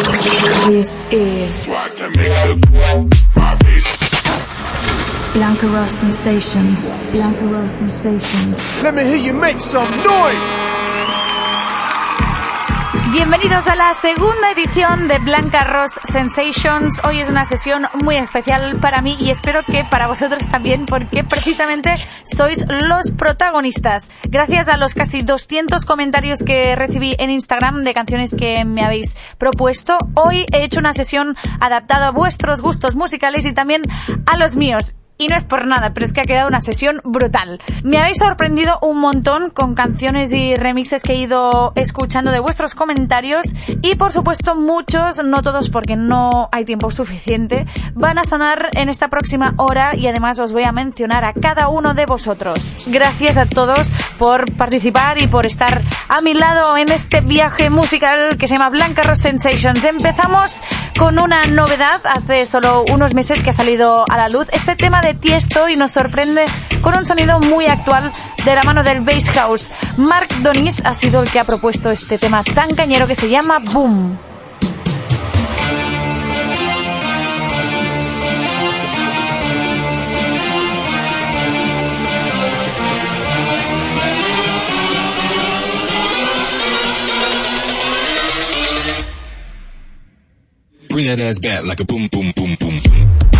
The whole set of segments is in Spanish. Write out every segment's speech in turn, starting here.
This is Blanca Ross Sensations. Blanca Ross Sensations. Let me hear you make some noise. Bienvenidos a la segunda edición de Blanca Ross Sensations. Hoy es una sesión muy especial para mí y espero que para vosotros también porque precisamente sois los protagonistas. Gracias a los casi 200 comentarios que recibí en Instagram de canciones que me habéis propuesto, hoy he hecho una sesión adaptada a vuestros gustos musicales y también a los míos. Y no es por nada, pero es que ha quedado una sesión brutal. Me habéis sorprendido un montón con canciones y remixes que he ido escuchando de vuestros comentarios. Y por supuesto muchos, no todos porque no hay tiempo suficiente, van a sonar en esta próxima hora y además os voy a mencionar a cada uno de vosotros. Gracias a todos por participar y por estar a mi lado en este viaje musical que se llama Blanca Ross Sensations. Empezamos con una novedad hace solo unos meses que ha salido a la luz. Este tema de Tiesto y nos sorprende con un sonido muy actual de la mano del bass house. Mark Donis ha sido el que ha propuesto este tema tan cañero que se llama Boom. Like a boom.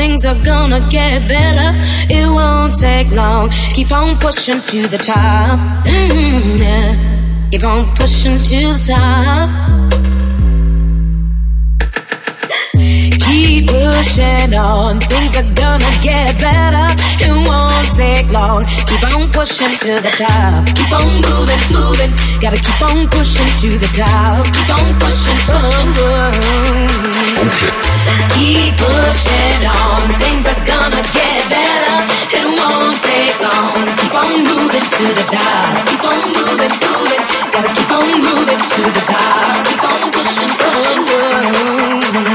Things are gonna get better. It won't take long. Keep on pushing to the top. Mm, yeah. Keep on pushing to the top. Keep pushing on, things are gonna get better. It won't take long. Keep on pushing to the top. Keep on moving, moving. Gotta keep on pushing to the top. Keep on pushing, pushing. Keep pushing on, things are gonna get better. It won't take long. Keep on moving to the top. Keep on moving, moving. Gotta keep on moving to the top. Keep on pushing, pushing.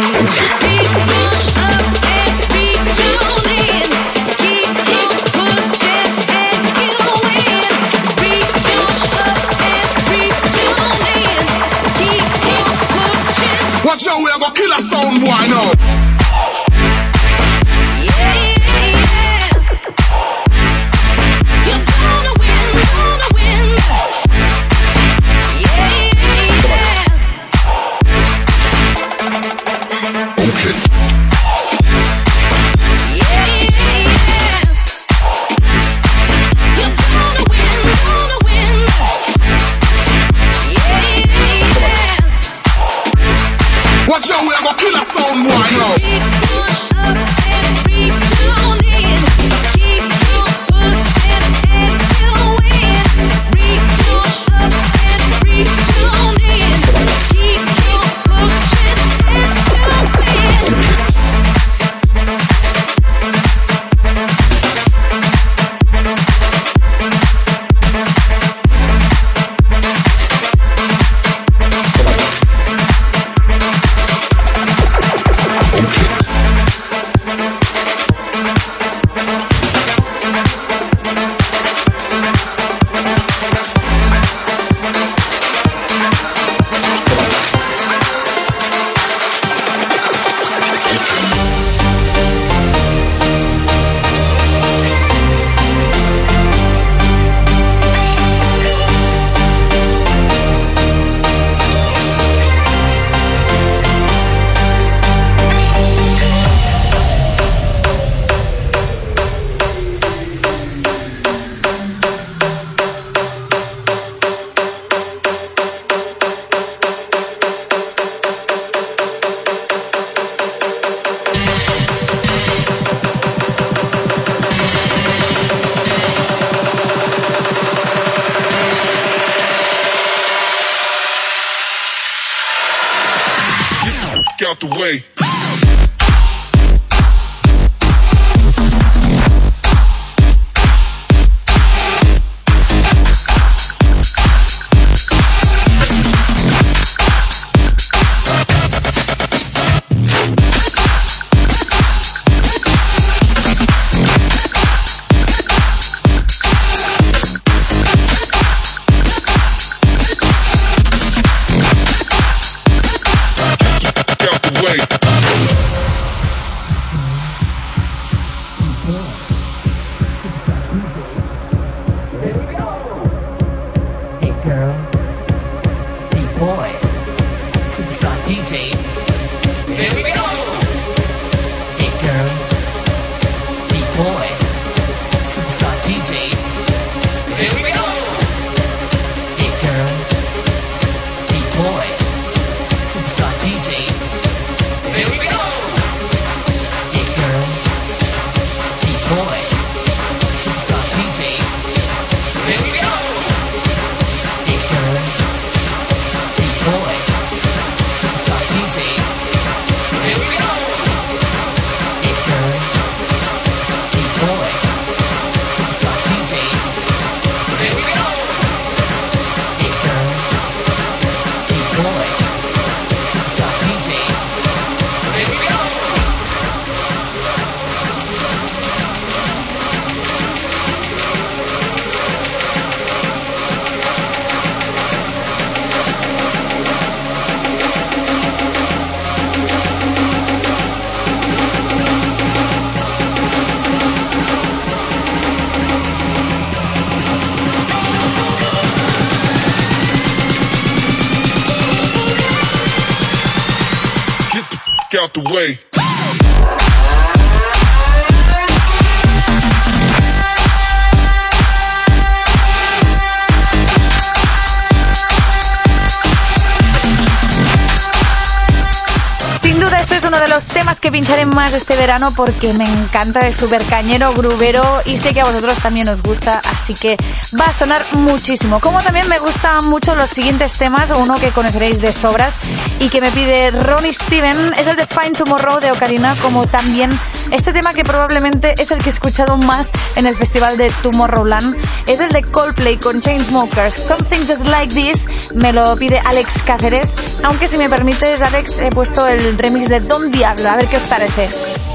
De los temas que pincharé más este verano porque me encanta, es súper cañero, grubero y sé que a vosotros también os gusta, así que va a sonar muchísimo. Como también me gustan mucho los siguientes temas, uno que conoceréis de sobras y que me pide Ronnie Steven, es el de Find Tomorrow de Ocarina, como también este tema que probablemente es el que he escuchado más en el festival de Tomorrowland, es el de Coldplay con Chainsmokers, Something Just Like This, me lo pide Alex Cáceres, aunque si me permites Alex he puesto el remix de Don Diablo, a ver qué os parece.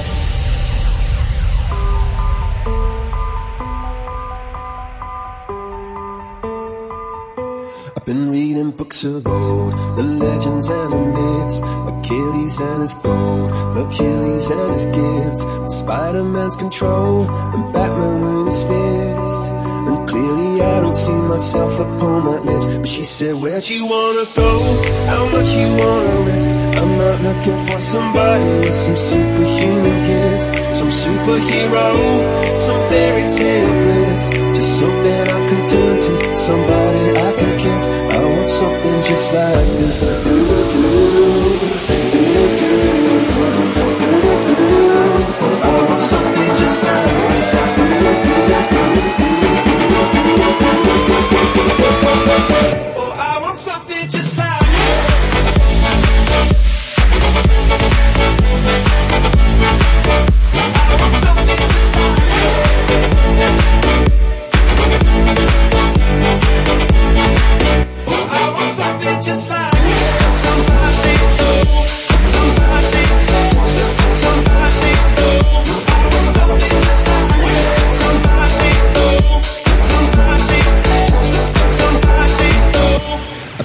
I've been reading books of old, the legends and the myths, Achilles and his gold, Achilles and his gifts, Spider-Man's control, and Batman with his fist. And clearly I don't see myself upon that list, but she said, where'd you wanna go? How much you wanna risk? I'm not looking for somebody with some superhuman gifts, some superhero, some fairy tale bliss, just something I can to, somebody I can kiss. I want something just like this.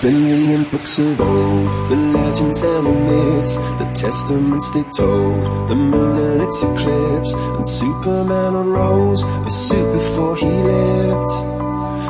Been reading books of old, the legends and the myths, the testaments they told, the moon and its eclipse, and Superman unrolls a suit before he lived.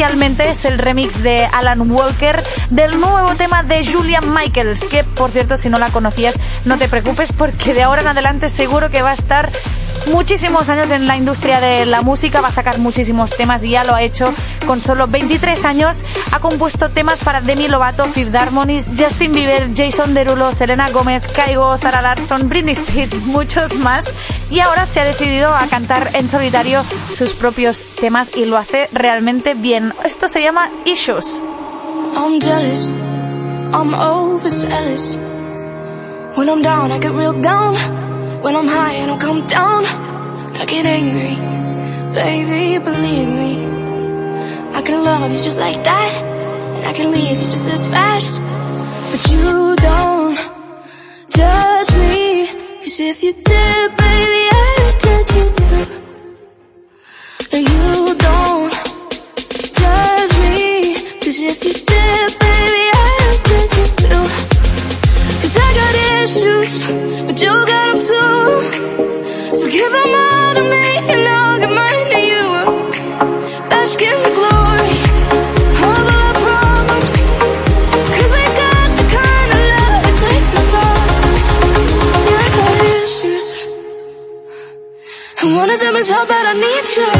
especialmente es el remix de Alan Walker del nuevo tema de Julia Michaels, que por cierto si no la conocías no te preocupes porque de ahora en adelante seguro que va a estar muchísimos años en la industria de la música, va a sacar muchísimos temas y ya lo ha hecho con solo 23 años. Ha compuesto temas para Demi Lovato, Fifth Harmonies, Justin Bieber, Jason Derulo, Selena Gómez, Kaigo, Zara Larsson, Britney Spears, muchos más. Y ahora se ha decidido a cantar en solitario sus propios temas y lo hace realmente bien. Esto se llama Issues. I'm jealous, I'm. When I'm down, I get real down. When I'm high, I come down. I get angry, baby, believe me. I can love you just like that, and I can leave you just as fast. But you don't judge me, 'cause if you did, baby, I'd judge you too. No, you don't judge me, 'cause if you did, baby, I'd judge you too. Cause I got issues, but you got them too. So give them all to me and I'll give mine to you. Bask in the glory was how bad I need you?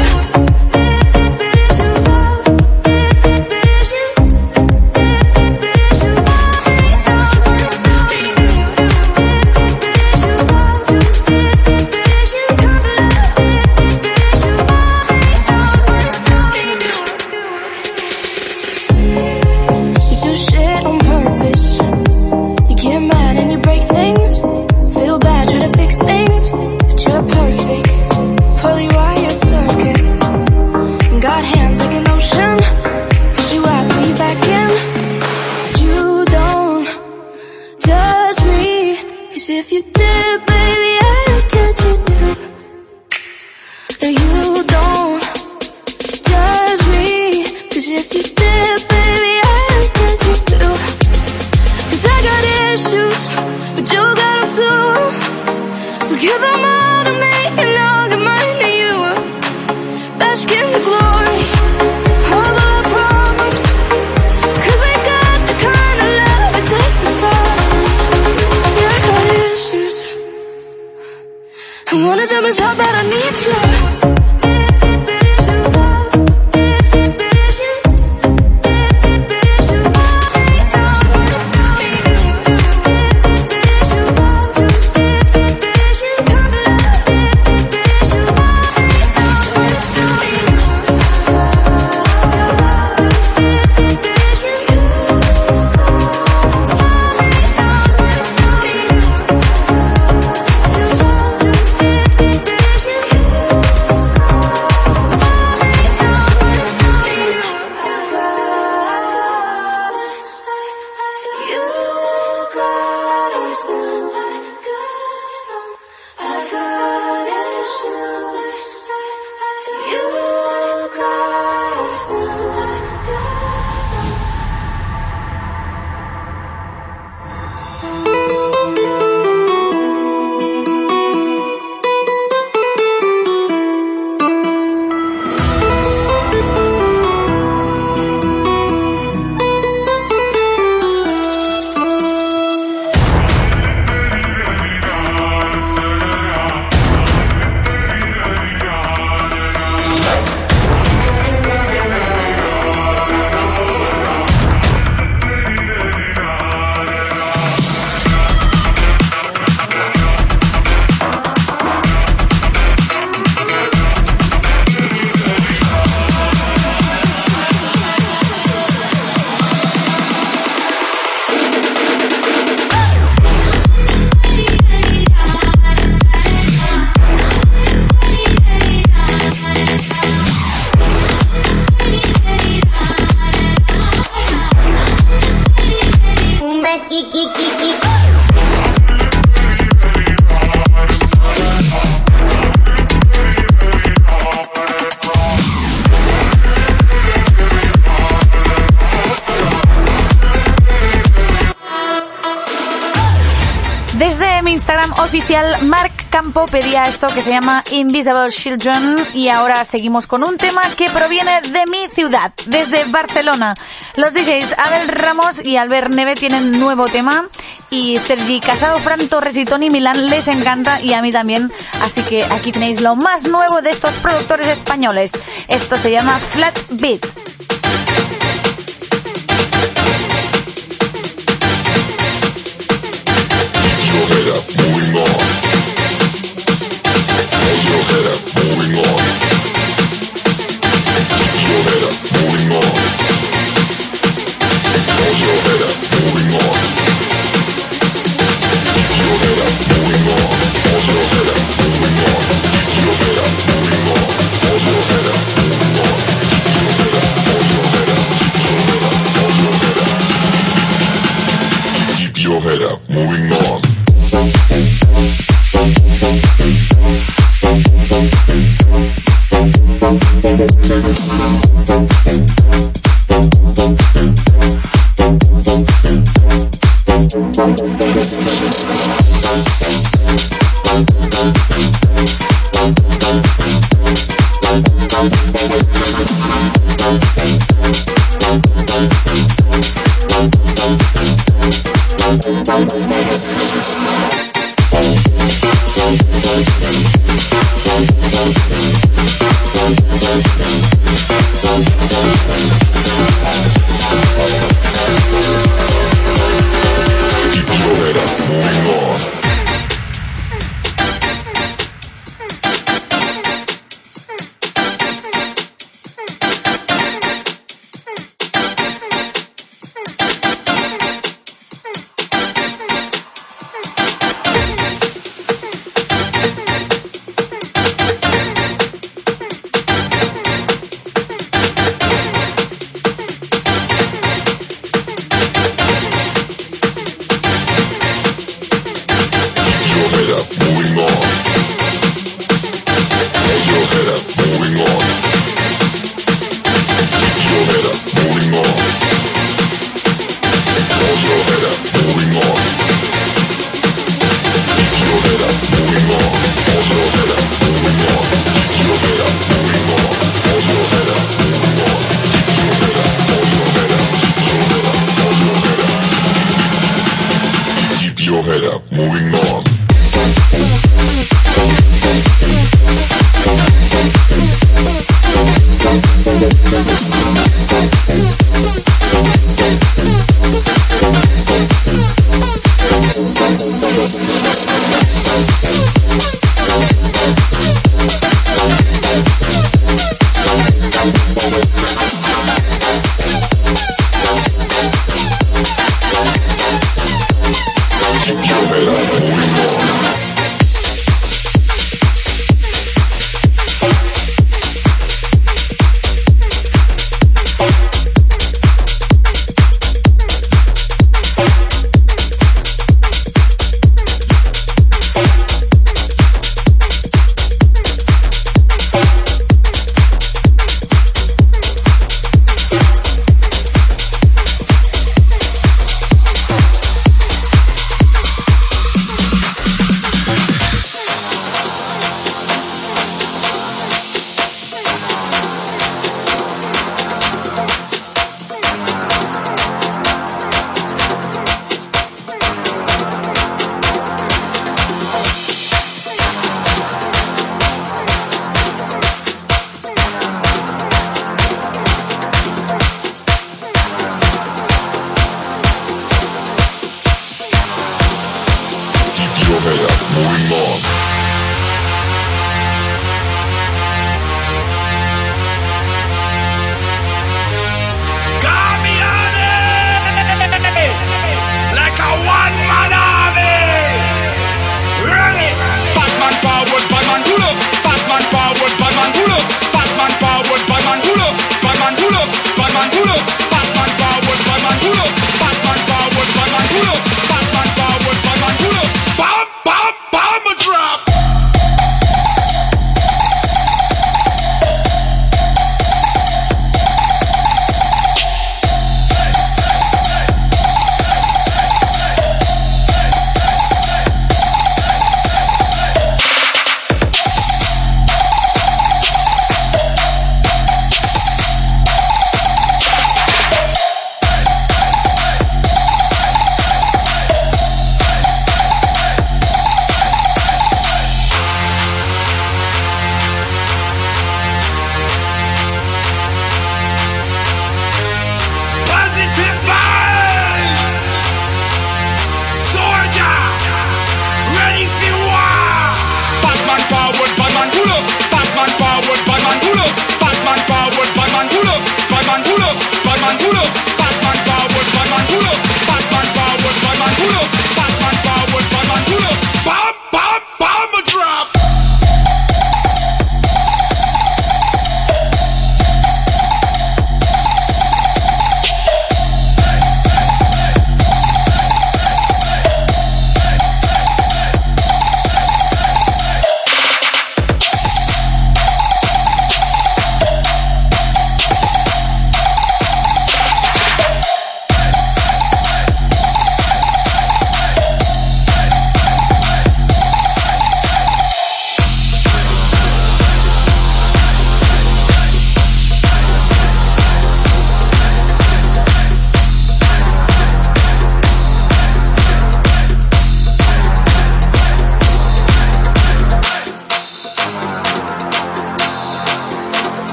Desde mi Instagram oficial, Marc Campo pedía esto que se llama Invisible Children y ahora seguimos con un tema que proviene de mi ciudad, desde Barcelona. Los DJs Abel Ramos y Albert Neve tienen nuevo tema y Sergi Casado, Fran Torres y Tony Milán les encanta y a mí también. Así que aquí tenéis lo más nuevo de estos productores españoles. Esto se llama Flat Beat. moving up, moving on.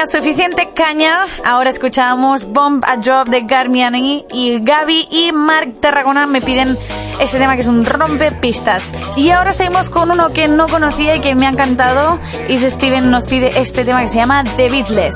Tenía suficiente caña, ahora escuchamos Bomb a Drop de Garmiani y Gaby y Mark Tarragona me piden este tema que es un rompepistas. Y ahora seguimos con uno que no conocía y que me ha encantado. Y Steven nos pide este tema que se llama The Beatles.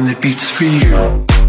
One that beats for you.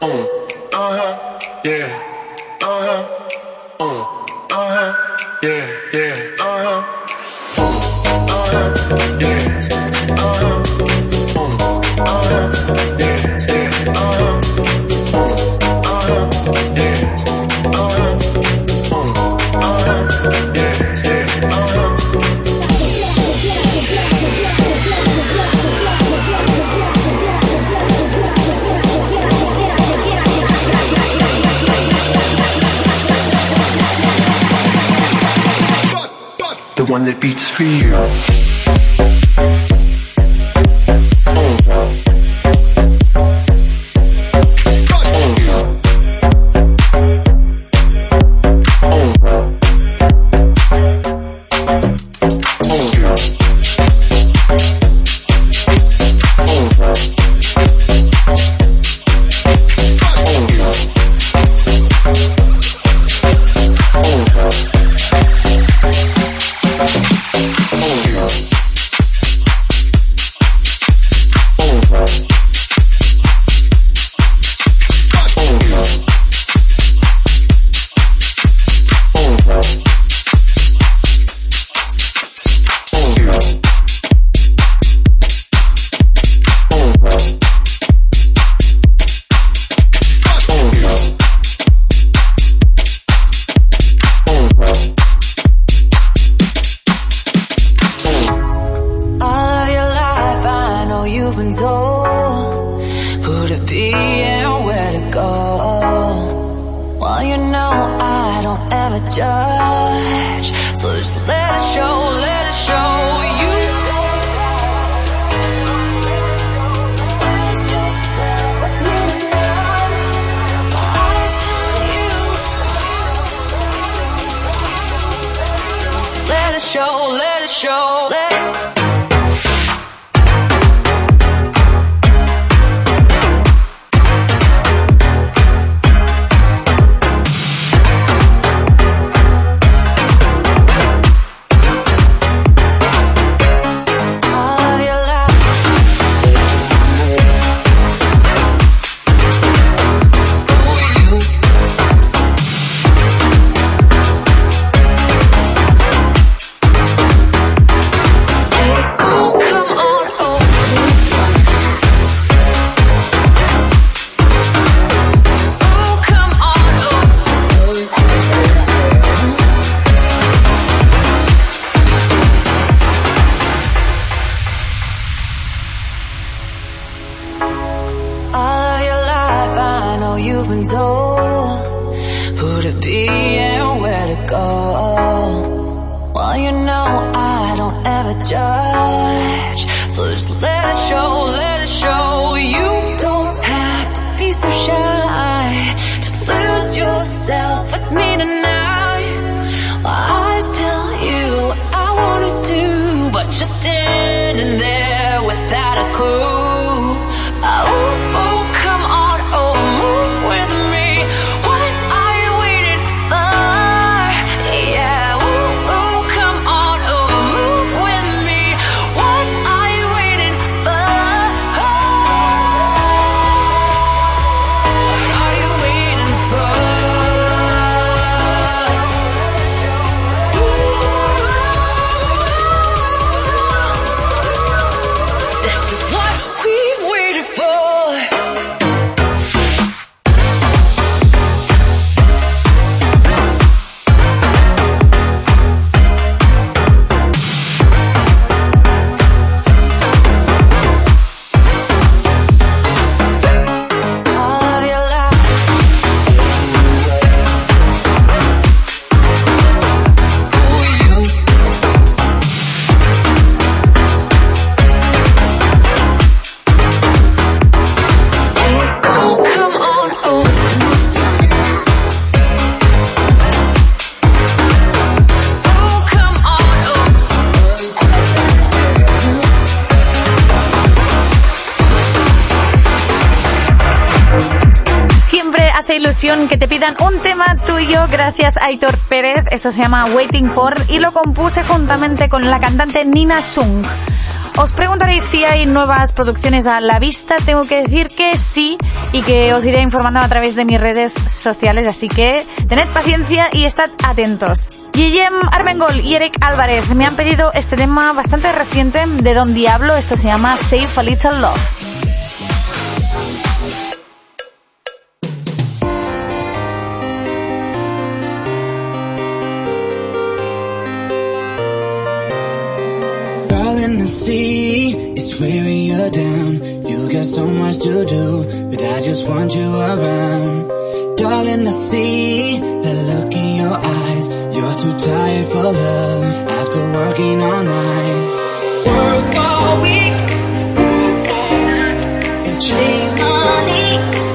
Uh huh. Yeah. Uh-huh, uh huh. Uh huh. Yeah. Yeah. Uh huh. Uh huh. Yeah. Beats for you. Told who to be and where to go. Well, you know I don't ever judge, so just let it show, let it show you. Lose yourself in love. Tell you. Let it show, let it show, que te pidan un tema tuyo gracias a Aitor Pérez, eso se llama Waiting For y lo compuse juntamente con la cantante Nina Sung. Os preguntaréis si hay nuevas producciones a la vista. Tengo que decir que sí y que os iré informando a través de mis redes sociales. Así que tened paciencia y estad atentos. Guillem Armengol y Eric Álvarez me han pedido este tema bastante reciente de Don Diablo. Esto se llama Save a Little Love. see is wearing you down. You got so much to do, but I just want you around. Darling, I see the look in your eyes. You're too tired for love after working all night. Work all week and chase money.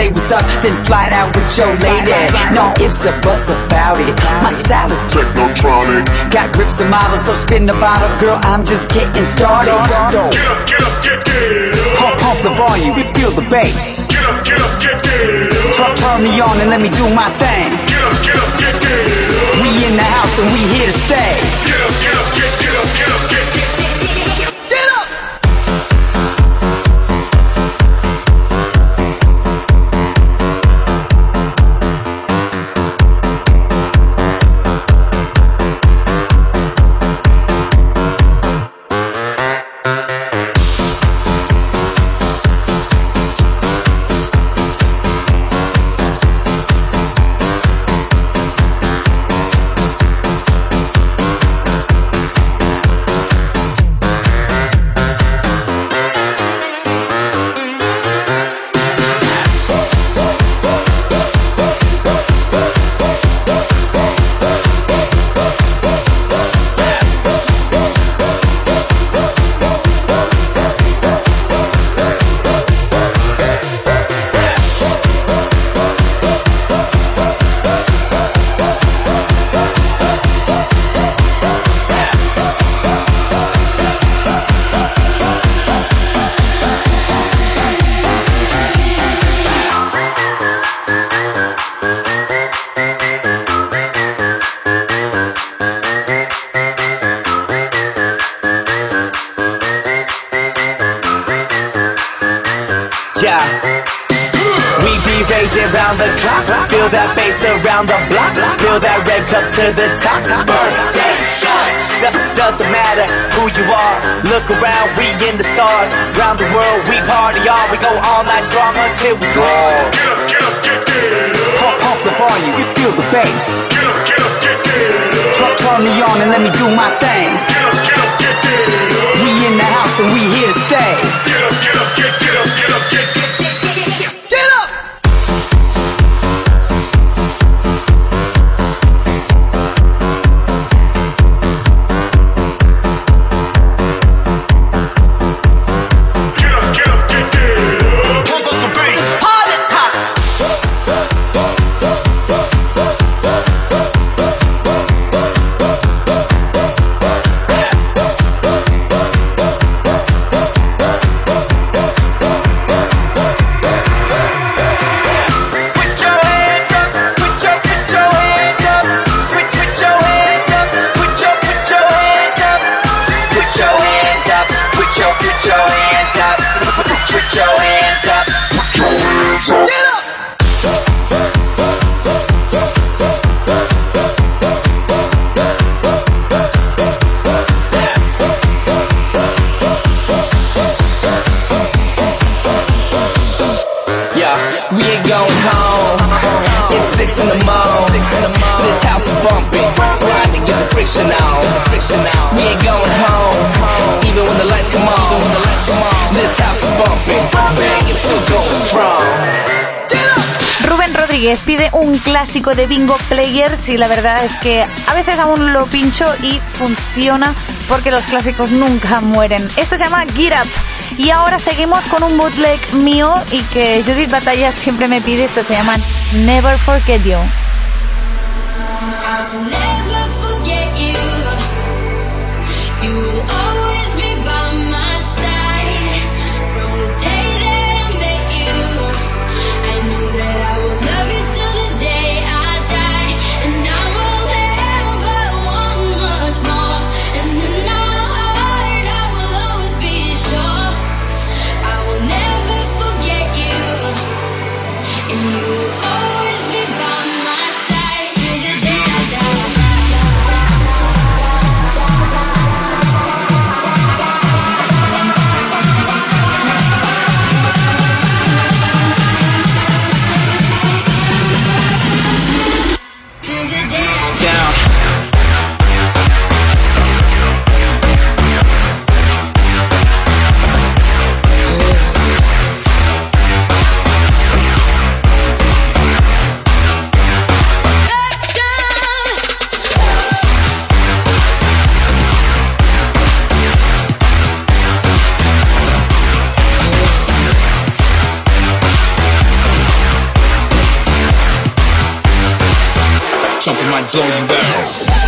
Say what's up, then slide out with your lady. No ifs or buts about it. My style is technotronic. Got grips and models, so spin the bottle, girl. I'm just getting started. Get up, get up, get get Pump, pump the volume, we feel the bass. Get up, get up, get get Turn, turn me on and let me do my thing. Get up, get up, get get We in the house and we here to stay. Get up, get up, get get up, get up, get get Get around the block. Feel that red cup to the top. Birthday shots. Do- doesn't matter who you are. Look around, we in the stars. Round the world, we party on. We go all night strong until we go. Get up, get up, get get Pump, pump the volume, you feel the bass. Get up, get up, get get Turn, turn me on and let me do my thing. Get up, get up, get get We in the house and we here to stay. Get up, get up, get get up, get up, get get Get pide un clásico de Bingo Players y la verdad es que a veces aún lo pincho y funciona porque los clásicos nunca mueren. Esto se llama Get Up. Y ahora seguimos con un bootleg mío y que Judith Batalla siempre me pide. Esto se llama Never Forget You. Never forget. You throw you down.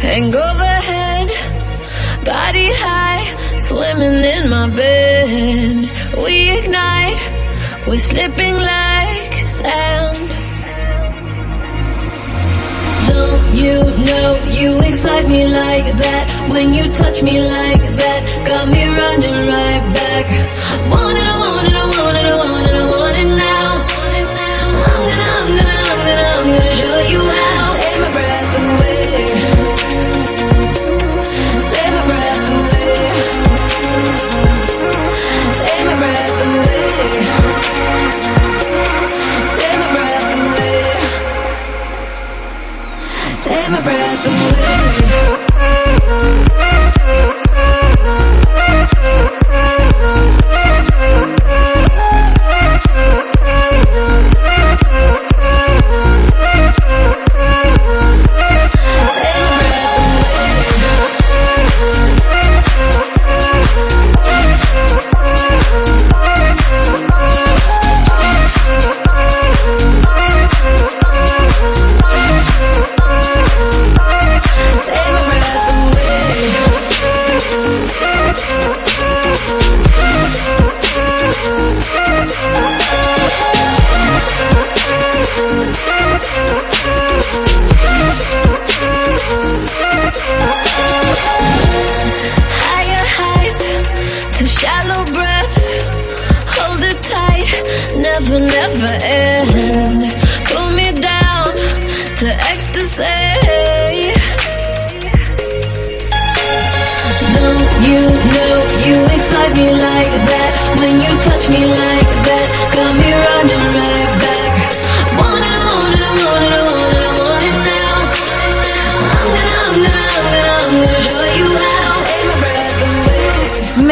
Hang overhead. Body high, swimming in my bed. We ignite, we're slipping like sand. Don't you know you excite me like that? When you touch me like that, got me running right back. Want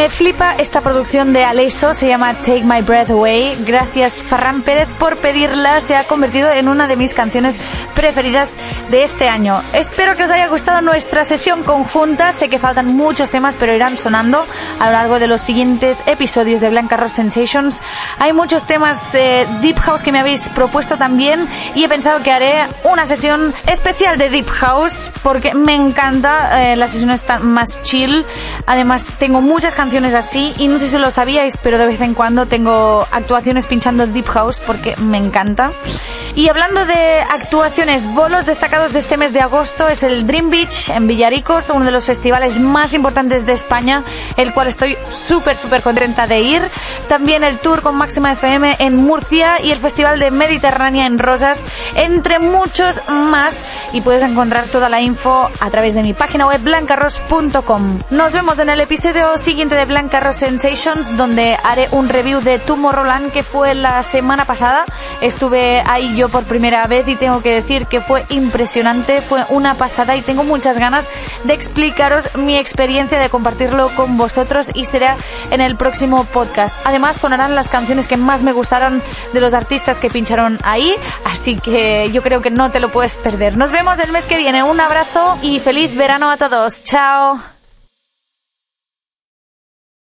me flipa esta producción de Aleso, se llama Take My Breath Away. Gracias Farran Pérez por pedirla, se ha convertido en una de mis canciones preferidas de este año. Espero que os haya gustado nuestra sesión conjunta. Sé que faltan muchos temas, pero irán sonando a lo largo de los siguientes episodios de Blanca Rock Sensations. Hay muchos temas eh, Deep House que me habéis propuesto también y he pensado que haré una sesión especial de Deep House porque me encanta. eh, la sesión está más chill. Además, tengo muchas canciones así y no sé si lo sabíais, pero de vez en cuando tengo actuaciones pinchando Deep House porque me encanta. Y hablando de actuaciones, bolos destacados de este mes de agosto es el Dream Beach en Villaricos, uno de los festivales más importantes de España, el cual estoy súper, súper contenta de ir. También el tour con Máxima FM en Murcia y el Festival de Mediterránea en Rosas, entre muchos más. Y puedes encontrar toda la info a través de mi página web blancarros.com. Nos vemos en el episodio siguiente de Blanca Ross Sensations, donde haré un review de Tomorrowland que fue la semana pasada. Estuve ahí por primera vez y tengo que decir que fue impresionante, fue una pasada y tengo muchas ganas de explicaros mi experiencia, de compartirlo con vosotros y será en el próximo podcast. Además sonarán las canciones que más me gustaron de los artistas que pincharon ahí, así que yo creo que no te lo puedes perder. Nos vemos el mes que viene, un abrazo y feliz verano a todos. Chao.